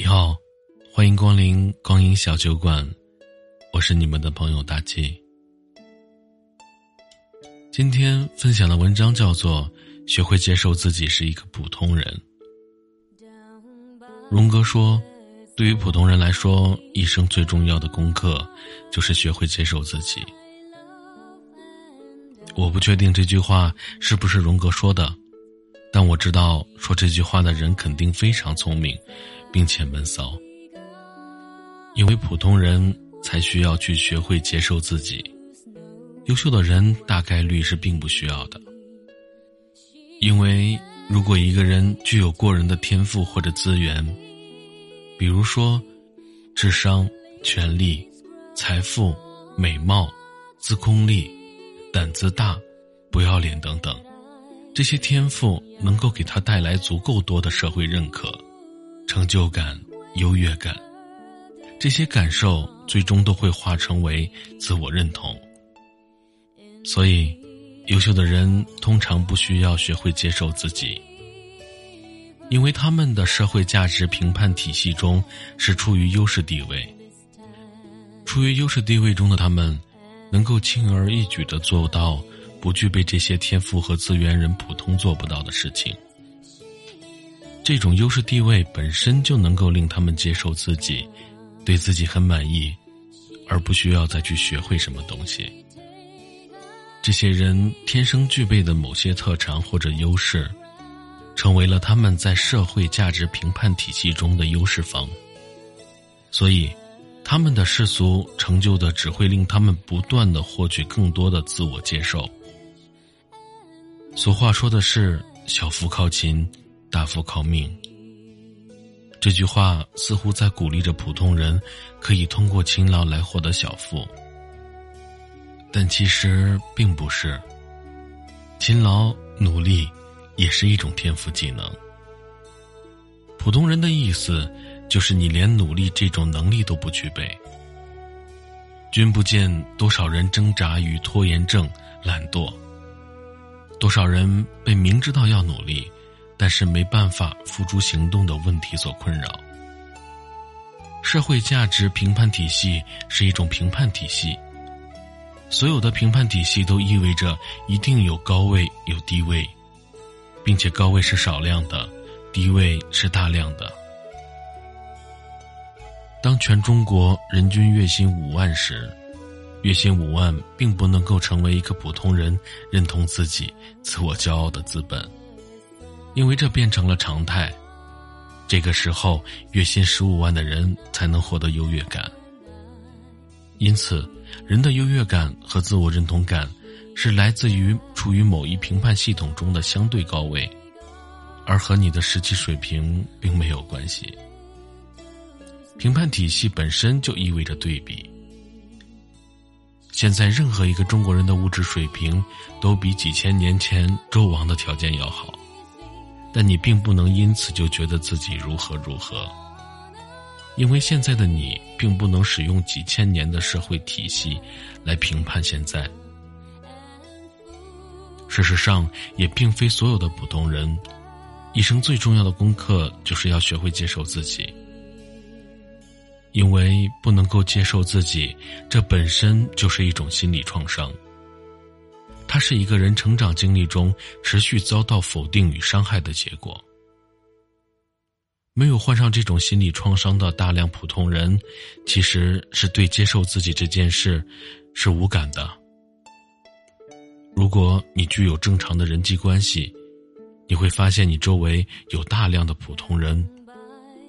你好，欢迎光临光阴小酒馆，我是你们的朋友大气。今天分享的文章叫做《学会接受自己是一个普通人》。荣格说，对于普通人来说，一生最重要的功课就是学会接受自己。我不确定这句话是不是荣格说的，但我知道说这句话的人肯定非常聪明。并且闷骚，因为普通人才需要去学会接受自己，优秀的人大概率是并不需要的。因为如果一个人具有过人的天赋或者资源，比如说智商、权力、财富、美貌、自控力、胆子大、不要脸等等，这些天赋能够给他带来足够多的社会认可。成就感、优越感，这些感受最终都会化成为自我认同。所以，优秀的人通常不需要学会接受自己，因为他们的社会价值评判体系中是处于优势地位。处于优势地位中的他们，能够轻而易举的做到不具备这些天赋和资源人普通做不到的事情。这种优势地位本身就能够令他们接受自己，对自己很满意，而不需要再去学会什么东西。这些人天生具备的某些特长或者优势，成为了他们在社会价值评判体系中的优势方。所以，他们的世俗成就的只会令他们不断的获取更多的自我接受。俗话说的是“小富靠勤”。大富靠命，这句话似乎在鼓励着普通人可以通过勤劳来获得小富，但其实并不是。勤劳努力也是一种天赋技能。普通人的意思就是你连努力这种能力都不具备。君不见多少人挣扎于拖延症、懒惰，多少人被明知道要努力。但是没办法付诸行动的问题所困扰。社会价值评判体系是一种评判体系，所有的评判体系都意味着一定有高位有低位，并且高位是少量的，低位是大量的。当全中国人均月薪五万时，月薪五万并不能够成为一个普通人认同自己、自我骄傲的资本。因为这变成了常态，这个时候月薪十五万的人才能获得优越感。因此，人的优越感和自我认同感是来自于处于某一评判系统中的相对高位，而和你的实际水平并没有关系。评判体系本身就意味着对比。现在，任何一个中国人的物质水平都比几千年前周王的条件要好。但你并不能因此就觉得自己如何如何，因为现在的你并不能使用几千年的社会体系来评判现在。事实上，也并非所有的普通人一生最重要的功课就是要学会接受自己，因为不能够接受自己，这本身就是一种心理创伤。它是一个人成长经历中持续遭到否定与伤害的结果。没有患上这种心理创伤的大量普通人，其实是对接受自己这件事是无感的。如果你具有正常的人际关系，你会发现你周围有大量的普通人，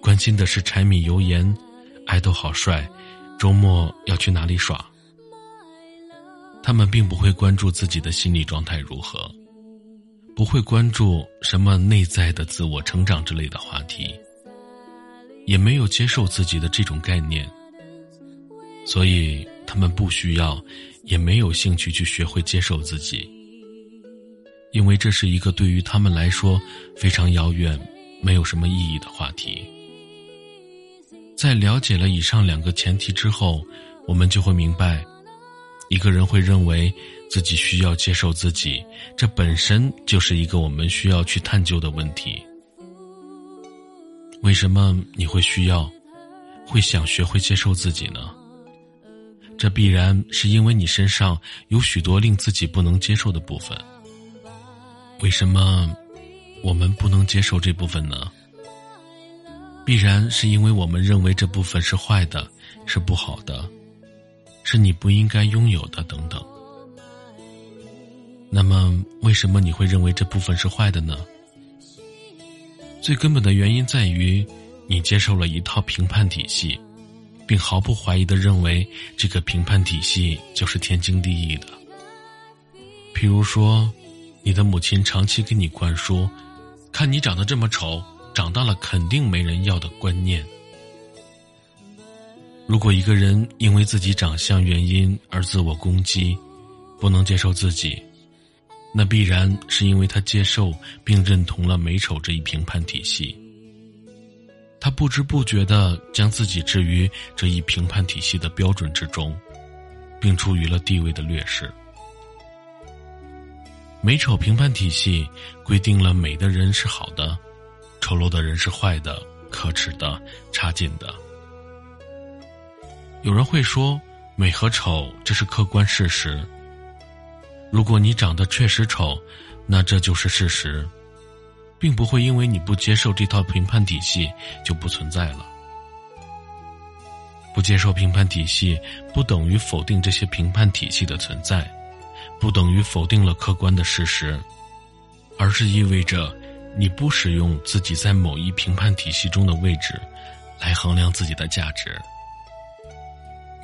关心的是柴米油盐，爱豆好帅，周末要去哪里耍。他们并不会关注自己的心理状态如何，不会关注什么内在的自我成长之类的话题，也没有接受自己的这种概念，所以他们不需要，也没有兴趣去学会接受自己，因为这是一个对于他们来说非常遥远、没有什么意义的话题。在了解了以上两个前提之后，我们就会明白。一个人会认为自己需要接受自己，这本身就是一个我们需要去探究的问题。为什么你会需要，会想学会接受自己呢？这必然是因为你身上有许多令自己不能接受的部分。为什么我们不能接受这部分呢？必然是因为我们认为这部分是坏的，是不好的，是你不应该拥有的等等。那么，为什么你会认为这部分是坏的呢？最根本的原因在于，你接受了一套评判体系，并毫不怀疑的认为这个评判体系就是天经地义的。譬如说，你的母亲长期给你灌输“看你长得这么丑，长大了肯定没人要”的观念。如果一个人因为自己长相原因而自我攻击，不能接受自己。那必然是因为他接受并认同了美丑这一评判体系，他不知不觉的将自己置于这一评判体系的标准之中，并处于了地位的劣势。美丑评判体系规定了美的人是好的，丑陋的人是坏的、可耻的、差劲的。有人会说，美和丑这是客观事实。如果你长得确实丑，那这就是事实，并不会因为你不接受这套评判体系就不存在了。不接受评判体系，不等于否定这些评判体系的存在，不等于否定了客观的事实，而是意味着你不使用自己在某一评判体系中的位置来衡量自己的价值。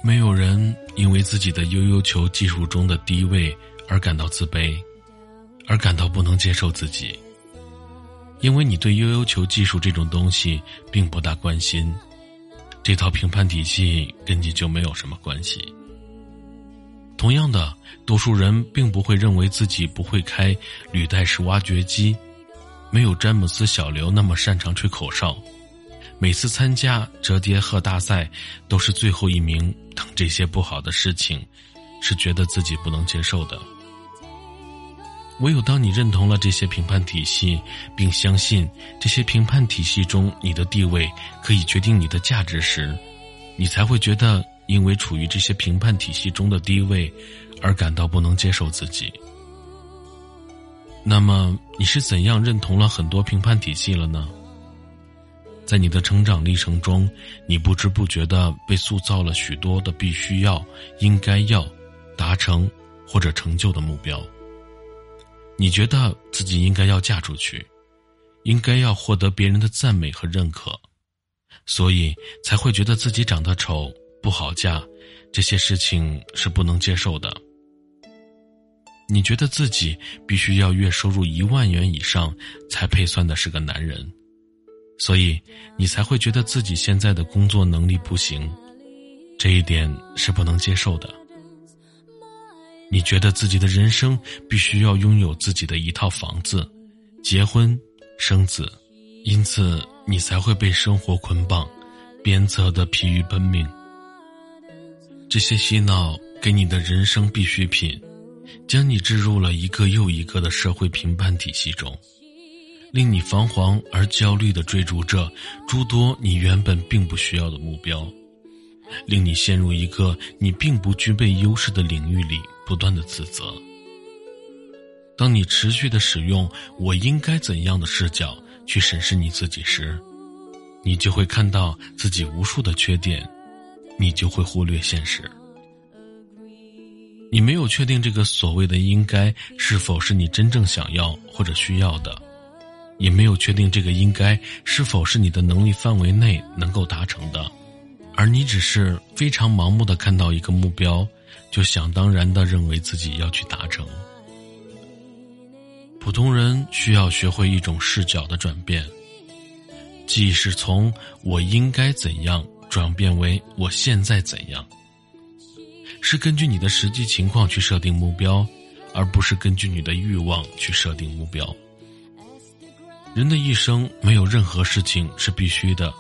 没有人因为自己的悠悠球技术中的低位。而感到自卑，而感到不能接受自己，因为你对悠悠球技术这种东西并不大关心，这套评判体系跟你就没有什么关系。同样的，多数人并不会认为自己不会开履带式挖掘机，没有詹姆斯小刘那么擅长吹口哨，每次参加折叠鹤大赛都是最后一名等这些不好的事情，是觉得自己不能接受的。唯有当你认同了这些评判体系，并相信这些评判体系中你的地位可以决定你的价值时，你才会觉得因为处于这些评判体系中的低位而感到不能接受自己。那么，你是怎样认同了很多评判体系了呢？在你的成长历程中，你不知不觉的被塑造了许多的必须要、应该要达成或者成就的目标。你觉得自己应该要嫁出去，应该要获得别人的赞美和认可，所以才会觉得自己长得丑不好嫁，这些事情是不能接受的。你觉得自己必须要月收入一万元以上才配算的是个男人，所以你才会觉得自己现在的工作能力不行，这一点是不能接受的。你觉得自己的人生必须要拥有自己的一套房子，结婚、生子，因此你才会被生活捆绑，鞭策的疲于奔命。这些洗脑给你的人生必需品，将你置入了一个又一个的社会评判体系中，令你彷徨而焦虑的追逐着诸多你原本并不需要的目标。令你陷入一个你并不具备优势的领域里，不断的自责。当你持续的使用“我应该怎样的”视角去审视你自己时，你就会看到自己无数的缺点，你就会忽略现实。你没有确定这个所谓的“应该”是否是你真正想要或者需要的，也没有确定这个“应该”是否是你的能力范围内能够达成的。而你只是非常盲目的看到一个目标，就想当然的认为自己要去达成。普通人需要学会一种视角的转变，即是从“我应该怎样”转变为“我现在怎样”，是根据你的实际情况去设定目标，而不是根据你的欲望去设定目标。人的一生没有任何事情是必须的。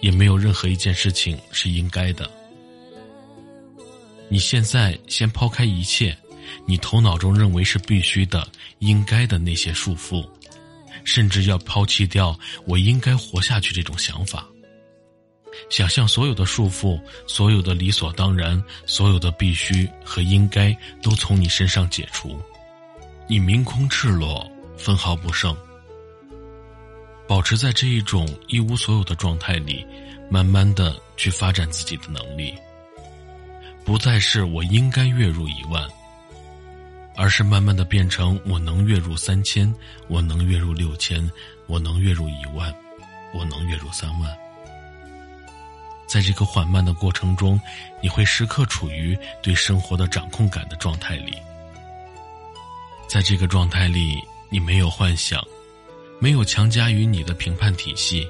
也没有任何一件事情是应该的。你现在先抛开一切，你头脑中认为是必须的、应该的那些束缚，甚至要抛弃掉“我应该活下去”这种想法。想象所有的束缚，所有的理所当然，所有的必须和应该都从你身上解除，你明空赤裸，分毫不剩。保持在这一种一无所有的状态里，慢慢的去发展自己的能力。不再是我应该月入一万，而是慢慢的变成我能月入三千，我能月入六千，我能月入一万，我能月入三万。在这个缓慢的过程中，你会时刻处于对生活的掌控感的状态里。在这个状态里，你没有幻想，没有强加于你的评判体系，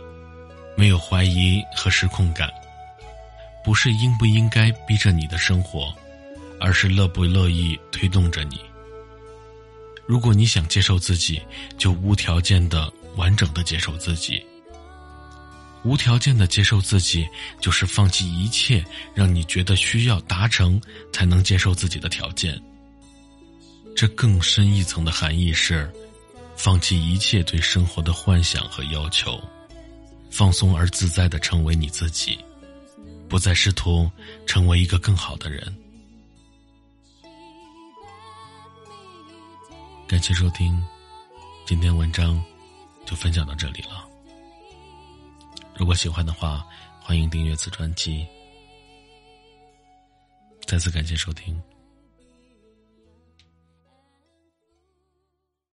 没有怀疑和失控感。不是应不应该逼着你的生活，而是乐不乐意推动着你。如果你想接受自己，就无条件的、完整的接受自己。无条件的接受自己，就是放弃一切让你觉得需要达成才能接受自己的条件。这更深一层的含义是，放弃一切对生活的幻想和要求，放松而自在的成为你自己，不再试图成为一个更好的人。感谢收听，今天文章就分享到这里了。如果喜欢的话，欢迎订阅此专辑。再次感谢收听。